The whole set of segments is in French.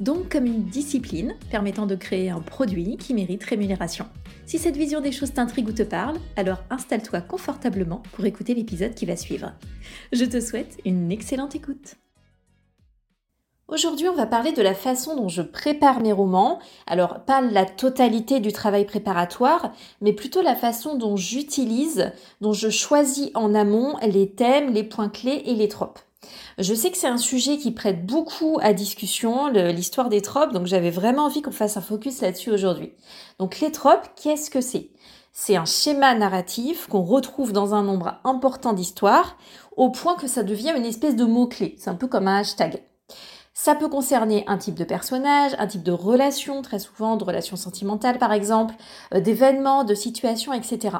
Donc comme une discipline permettant de créer un produit qui mérite rémunération. Si cette vision des choses t'intrigue ou te parle, alors installe-toi confortablement pour écouter l'épisode qui va suivre. Je te souhaite une excellente écoute. Aujourd'hui, on va parler de la façon dont je prépare mes romans. Alors, pas la totalité du travail préparatoire, mais plutôt la façon dont j'utilise, dont je choisis en amont les thèmes, les points clés et les tropes. Je sais que c'est un sujet qui prête beaucoup à discussion, l'histoire des tropes, donc j'avais vraiment envie qu'on fasse un focus là-dessus aujourd'hui. Donc les tropes, qu'est-ce que c'est? C'est un schéma narratif qu'on retrouve dans un nombre important d'histoires, au point que ça devient une espèce de mot-clé. C'est un peu comme un hashtag. Ça peut concerner un type de personnage, un type de relation, très souvent de relations sentimentales par exemple, euh, d'événements, de situations, etc.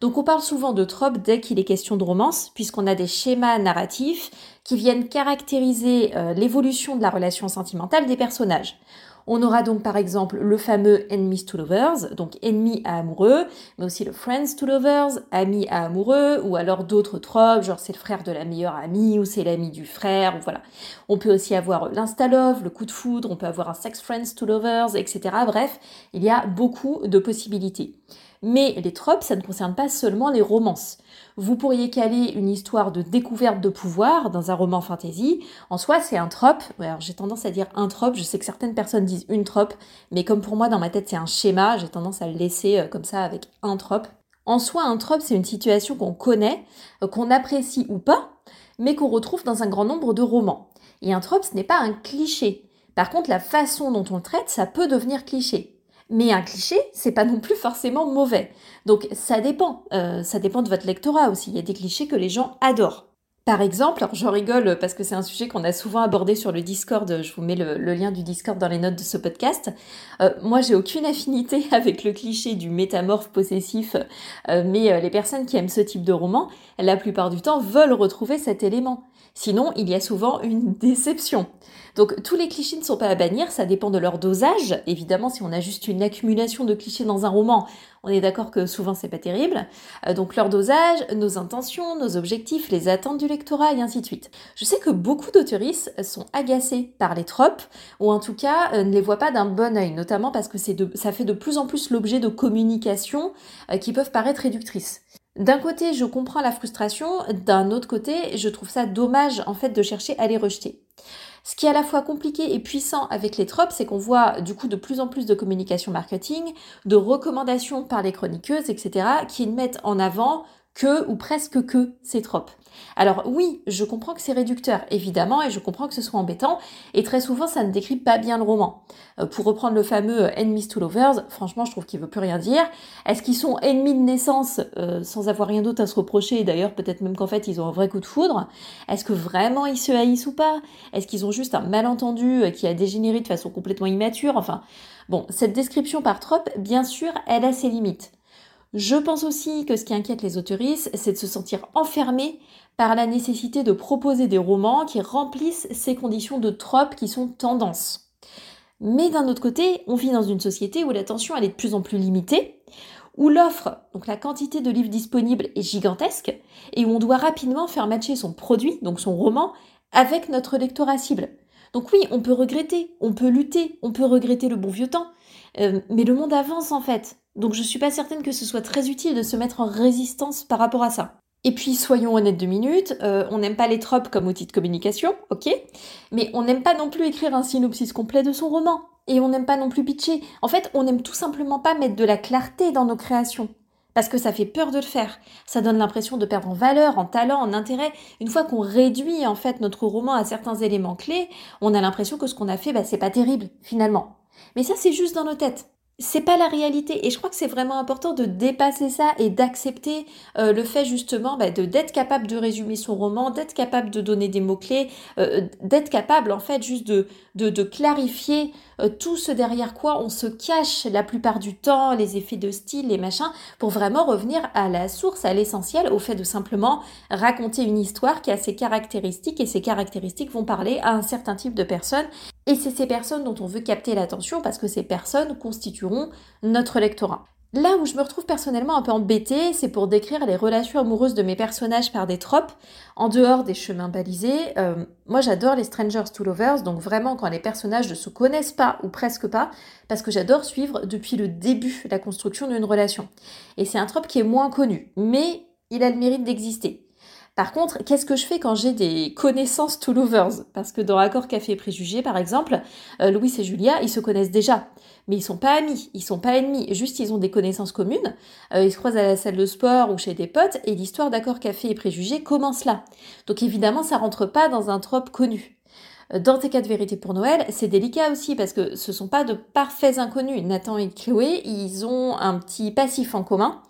Donc on parle souvent de tropes dès qu'il est question de romance, puisqu'on a des schémas narratifs qui viennent caractériser euh, l'évolution de la relation sentimentale des personnages. On aura donc par exemple le fameux enemies to lovers, donc ennemi à amoureux, mais aussi le friends to lovers, ami à amoureux, ou alors d'autres tropes, genre c'est le frère de la meilleure amie, ou c'est l'ami du frère, ou voilà. On peut aussi avoir l'insta-love, le coup de foudre, on peut avoir un sex friends to lovers, etc. Bref, il y a beaucoup de possibilités. Mais les tropes, ça ne concerne pas seulement les romances. Vous pourriez caler une histoire de découverte de pouvoir dans un roman fantasy. En soi, c'est un trope. Alors, j'ai tendance à dire un trope. Je sais que certaines personnes disent une trope, mais comme pour moi, dans ma tête, c'est un schéma, j'ai tendance à le laisser euh, comme ça avec un trope. En soi, un trope, c'est une situation qu'on connaît, euh, qu'on apprécie ou pas, mais qu'on retrouve dans un grand nombre de romans. Et un trope, ce n'est pas un cliché. Par contre, la façon dont on le traite, ça peut devenir cliché. Mais un cliché, c'est pas non plus forcément mauvais. Donc ça dépend. Euh, ça dépend de votre lectorat aussi. Il y a des clichés que les gens adorent. Par exemple, alors je rigole parce que c'est un sujet qu'on a souvent abordé sur le Discord, je vous mets le, lien du Discord dans les notes de ce podcast. Euh, moi, j'ai aucune affinité avec le cliché du métamorphe possessif, euh, mais les personnes qui aiment ce type de roman, la plupart du temps, veulent retrouver cet élément. Sinon, il y a souvent une déception. Donc tous les clichés ne sont pas à bannir, ça dépend de leur dosage. Évidemment, si on a juste une accumulation de clichés dans un roman, on est d'accord que souvent c'est pas terrible. Euh, donc leur dosage, nos intentions, nos objectifs, les attentes du lectorat et ainsi de suite. Je sais que beaucoup d'auteuristes sont agacés par les tropes, ou en tout cas euh, ne les voient pas d'un bon oeil, notamment parce que ça fait de plus en plus l'objet de communications euh, qui peuvent paraître réductrices. D'un côté, je comprends la frustration, d'un autre côté, je trouve ça dommage en fait de chercher à les rejeter. Ce qui est à la fois compliqué et puissant avec les tropes, c'est qu'on voit du coup de plus en plus de communication marketing, de recommandations par les chroniqueuses, etc., qui mettent en avant que ou presque que ces tropes. Alors oui, je comprends que c'est réducteur, évidemment, et je comprends que ce soit embêtant, et très souvent ça ne décrit pas bien le roman. Euh, pour reprendre le fameux Enemies to Lovers, franchement je trouve qu'il veut plus rien dire. Est-ce qu'ils sont ennemis de naissance euh, sans avoir rien d'autre à se reprocher, et d'ailleurs peut-être même qu'en fait ils ont un vrai coup de foudre? Est-ce que vraiment ils se haïssent ou pas? Est-ce qu'ils ont juste un malentendu euh, qui a dégénéré de façon complètement immature? Enfin, bon, cette description par trope, bien sûr, elle a ses limites. Je pense aussi que ce qui inquiète les autoristes, c'est de se sentir enfermés par la nécessité de proposer des romans qui remplissent ces conditions de tropes qui sont tendances. Mais d'un autre côté, on vit dans une société où l'attention est de plus en plus limitée, où l'offre, donc la quantité de livres disponibles est gigantesque, et où on doit rapidement faire matcher son produit, donc son roman, avec notre lectorat cible. Donc oui, on peut regretter, on peut lutter, on peut regretter le bon vieux temps, euh, mais le monde avance en fait. Donc je suis pas certaine que ce soit très utile de se mettre en résistance par rapport à ça. Et puis, soyons honnêtes deux minutes, euh, on n'aime pas les tropes comme outil de communication, ok Mais on n'aime pas non plus écrire un synopsis complet de son roman. Et on n'aime pas non plus pitcher. En fait, on n'aime tout simplement pas mettre de la clarté dans nos créations. Parce que ça fait peur de le faire. Ça donne l'impression de perdre en valeur, en talent, en intérêt. Une fois qu'on réduit en fait notre roman à certains éléments clés, on a l'impression que ce qu'on a fait, bah, c'est pas terrible, finalement. Mais ça, c'est juste dans nos têtes. C'est pas la réalité et je crois que c'est vraiment important de dépasser ça et d'accepter euh, le fait justement bah, d'être capable de résumer son roman, d'être capable de donner des mots clés, euh, d'être capable en fait juste de de, clarifier euh, tout ce derrière quoi on se cache la plupart du temps, les effets de style, les machins, pour vraiment revenir à la source, à l'essentiel, au fait de simplement raconter une histoire qui a ses caractéristiques et ces caractéristiques vont parler à un certain type de personnes et c'est ces personnes dont on veut capter l'attention parce que ces personnes constitueront notre lectorat. Là où je me retrouve personnellement un peu embêtée, c'est pour décrire les relations amoureuses de mes personnages par des tropes, en dehors des chemins balisés. Euh, moi j'adore les Strangers to Lovers, donc vraiment quand les personnages ne se connaissent pas ou presque pas, parce que j'adore suivre depuis le début la construction d'une relation. Et c'est un trope qui est moins connu, mais il a le mérite d'exister. Par contre, qu'est-ce que je fais quand j'ai des connaissances to lovers Parce que dans Accord Café et Préjugés, par exemple, euh, Louis et Julia, ils se connaissent déjà. Mais ils sont pas amis, ils sont pas ennemis, juste ils ont des connaissances communes. Euh, ils se croisent à la salle de sport ou chez des potes, et l'histoire d'Accord Café et Préjugés commence là. Donc évidemment, ça rentre pas dans un trope connu. Euh, dans tes cas de vérité pour Noël, c'est délicat aussi parce que ce sont pas de parfaits inconnus. Nathan et Chloé, ils ont un petit passif en commun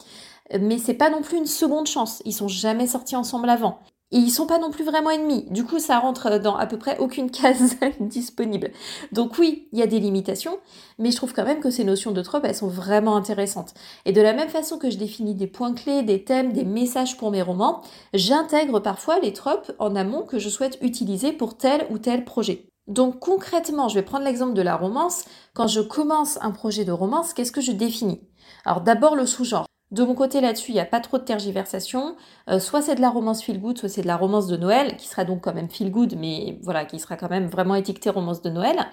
mais c'est pas non plus une seconde chance. Ils sont jamais sortis ensemble avant. Et ils sont pas non plus vraiment ennemis. Du coup, ça rentre dans à peu près aucune case disponible. Donc oui, il y a des limitations, mais je trouve quand même que ces notions de trope, elles sont vraiment intéressantes. Et de la même façon que je définis des points clés, des thèmes, des messages pour mes romans, j'intègre parfois les tropes en amont que je souhaite utiliser pour tel ou tel projet. Donc concrètement, je vais prendre l'exemple de la romance. Quand je commence un projet de romance, qu'est-ce que je définis? Alors d'abord le sous-genre. De mon côté là-dessus, il n'y a pas trop de tergiversation. Euh, soit c'est de la romance feel good, soit c'est de la romance de Noël, qui sera donc quand même feel good, mais voilà, qui sera quand même vraiment étiquetée romance de Noël.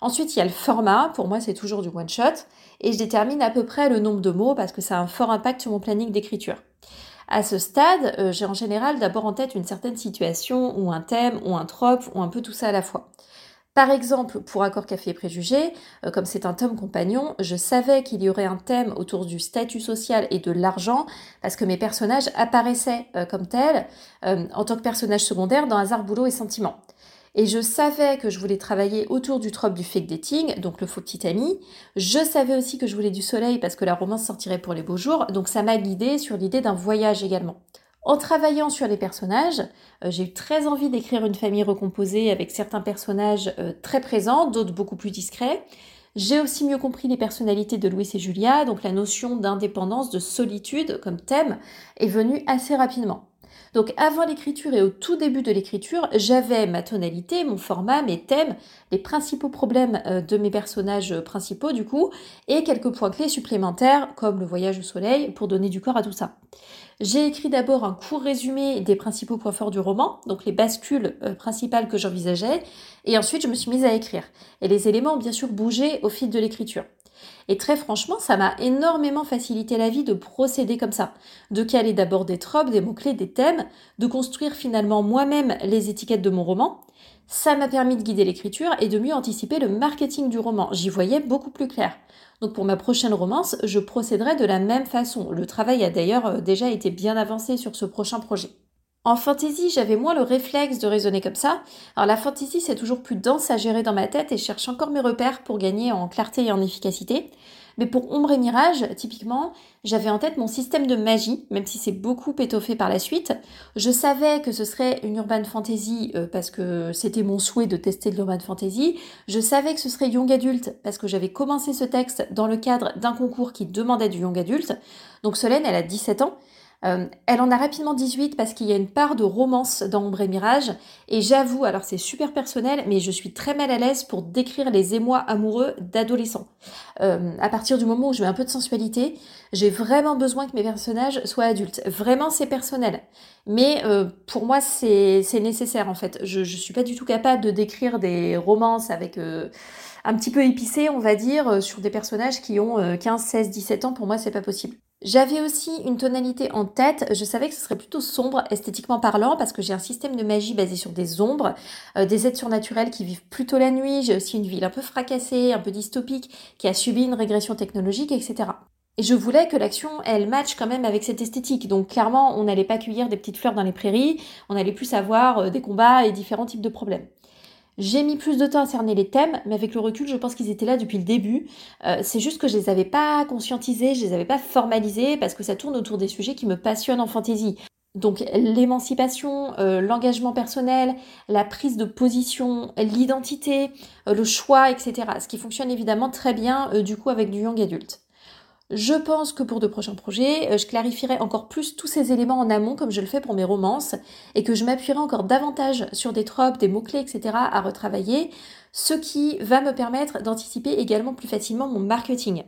Ensuite, il y a le format. Pour moi, c'est toujours du one shot. Et je détermine à peu près le nombre de mots parce que ça a un fort impact sur mon planning d'écriture. À ce stade, euh, j'ai en général d'abord en tête une certaine situation ou un thème ou un trope ou un peu tout ça à la fois. Par exemple, pour Accord Café Préjugés, euh, comme c'est un tome compagnon, je savais qu'il y aurait un thème autour du statut social et de l'argent, parce que mes personnages apparaissaient euh, comme tels euh, en tant que personnages secondaires dans Hasard, Boulot et Sentiment. Et je savais que je voulais travailler autour du trope du fake dating, donc le faux petit ami. Je savais aussi que je voulais du soleil parce que la romance sortirait pour les beaux jours, donc ça m'a guidée sur l'idée d'un voyage également. En travaillant sur les personnages, euh, j'ai eu très envie d'écrire une famille recomposée avec certains personnages euh, très présents, d'autres beaucoup plus discrets. J'ai aussi mieux compris les personnalités de Louis et Julia, donc la notion d'indépendance, de solitude comme thème est venue assez rapidement. Donc avant l'écriture et au tout début de l'écriture, j'avais ma tonalité, mon format, mes thèmes, les principaux problèmes euh, de mes personnages principaux du coup, et quelques points clés supplémentaires comme le voyage au soleil pour donner du corps à tout ça. J'ai écrit d'abord un court résumé des principaux points forts du roman, donc les bascules euh, principales que j'envisageais, et ensuite je me suis mise à écrire. Et les éléments ont bien sûr bougé au fil de l'écriture. Et très franchement, ça m'a énormément facilité la vie de procéder comme ça, de caler d'abord des tropes, des mots-clés, des thèmes, de construire finalement moi-même les étiquettes de mon roman. Ça m'a permis de guider l'écriture et de mieux anticiper le marketing du roman. J'y voyais beaucoup plus clair. Donc pour ma prochaine romance, je procéderai de la même façon. Le travail a d'ailleurs euh, déjà été bien avancé sur ce prochain projet. En fantasy, j'avais moins le réflexe de raisonner comme ça. Alors la fantasy, c'est toujours plus dense à gérer dans ma tête et cherche encore mes repères pour gagner en clarté et en efficacité. Mais pour Ombre et Mirage, typiquement, j'avais en tête mon système de magie, même si c'est beaucoup étoffé par la suite. Je savais que ce serait une urban fantasy euh, parce que c'était mon souhait de tester de l'urban fantasy. Je savais que ce serait young adulte parce que j'avais commencé ce texte dans le cadre d'un concours qui demandait du young adulte. Donc Solène, elle a 17 ans. Euh, elle en a rapidement 18 parce qu'il y a une part de romance dans Ombre et Mirage. Et j'avoue, alors c'est super personnel, mais je suis très mal à l'aise pour décrire les émois amoureux d'adolescents. Euh, à partir du moment où je mets un peu de sensualité, j'ai vraiment besoin que mes personnages soient adultes. Vraiment, c'est personnel. Mais euh, pour moi, c'est nécessaire en fait. Je ne suis pas du tout capable de décrire des romances avec un petit peu épicé, on va dire, sur des personnages qui ont 15, 16, 17 ans. Pour moi, c'est pas possible. J'avais aussi une tonalité en tête, je savais que ce serait plutôt sombre esthétiquement parlant parce que j'ai un système de magie basé sur des ombres, euh, des êtres surnaturels qui vivent plutôt la nuit, j'ai aussi une ville un peu fracassée, un peu dystopique, qui a subi une régression technologique, etc. Et je voulais que l'action, elle matche quand même avec cette esthétique. Donc clairement, on n'allait pas cueillir des petites fleurs dans les prairies, on allait plus avoir euh, des combats et différents types de problèmes. J'ai mis plus de temps à cerner les thèmes, mais avec le recul, je pense qu'ils étaient là depuis le début. Euh, c'est juste que je les avais pas conscientisés, je les avais pas formalisés parce que ça tourne autour des sujets qui me passionnent en fantasy. Donc l'émancipation, euh, l'engagement personnel, la prise de position, l'identité, euh, le choix, etc. Ce qui fonctionne évidemment très bien du coup avec du young adulte. Je pense que pour de prochains projets, euh, je clarifierai encore plus tous ces éléments en amont comme je le fais pour mes romances et que je m'appuierai encore davantage sur des tropes, des mots-clés, etc. à retravailler, ce qui va me permettre d'anticiper également plus facilement mon marketing.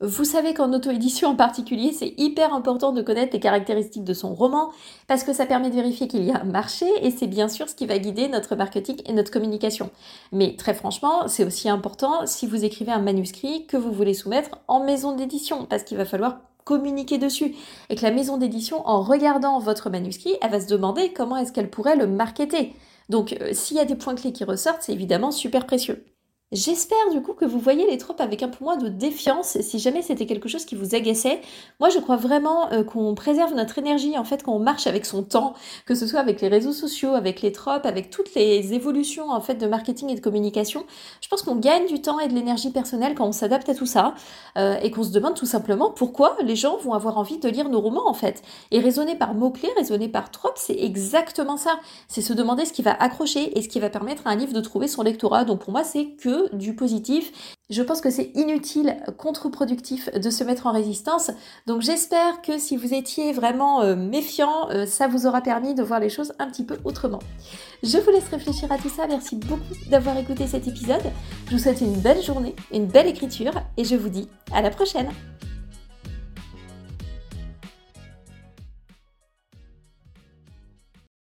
Vous savez qu'en auto-édition en particulier, c'est hyper important de connaître les caractéristiques de son roman parce que ça permet de vérifier qu'il y a un marché et c'est bien sûr ce qui va guider notre marketing et notre communication. Mais très franchement, c'est aussi important si vous écrivez un manuscrit que vous voulez soumettre en maison d'édition parce qu'il va falloir communiquer dessus et que la maison d'édition, en regardant votre manuscrit, elle va se demander comment est-ce qu'elle pourrait le marketer. Donc euh, s'il y a des points clés qui ressortent, c'est évidemment super précieux. J'espère du coup que vous voyez les tropes avec un peu moins de défiance si jamais c'était quelque chose qui vous agaçait. Moi je crois vraiment euh, qu'on préserve notre énergie en fait quand on marche avec son temps, que ce soit avec les réseaux sociaux, avec les tropes, avec toutes les évolutions en fait de marketing et de communication. Je pense qu'on gagne du temps et de l'énergie personnelle quand on s'adapte à tout ça euh, et qu'on se demande tout simplement pourquoi les gens vont avoir envie de lire nos romans en fait. Et raisonner par mots-clés, raisonner par tropes, c'est exactement ça. C'est se demander ce qui va accrocher et ce qui va permettre à un livre de trouver son lectorat. Donc pour moi c'est du positif. Je pense que c'est inutile, contre-productif de se mettre en résistance. Donc j'espère que si vous étiez vraiment euh, méfiant, euh, ça vous aura permis de voir les choses un petit peu autrement. Je vous laisse réfléchir à tout ça. Merci beaucoup d'avoir écouté cet épisode. Je vous souhaite une belle journée, une belle écriture et je vous dis à la prochaine.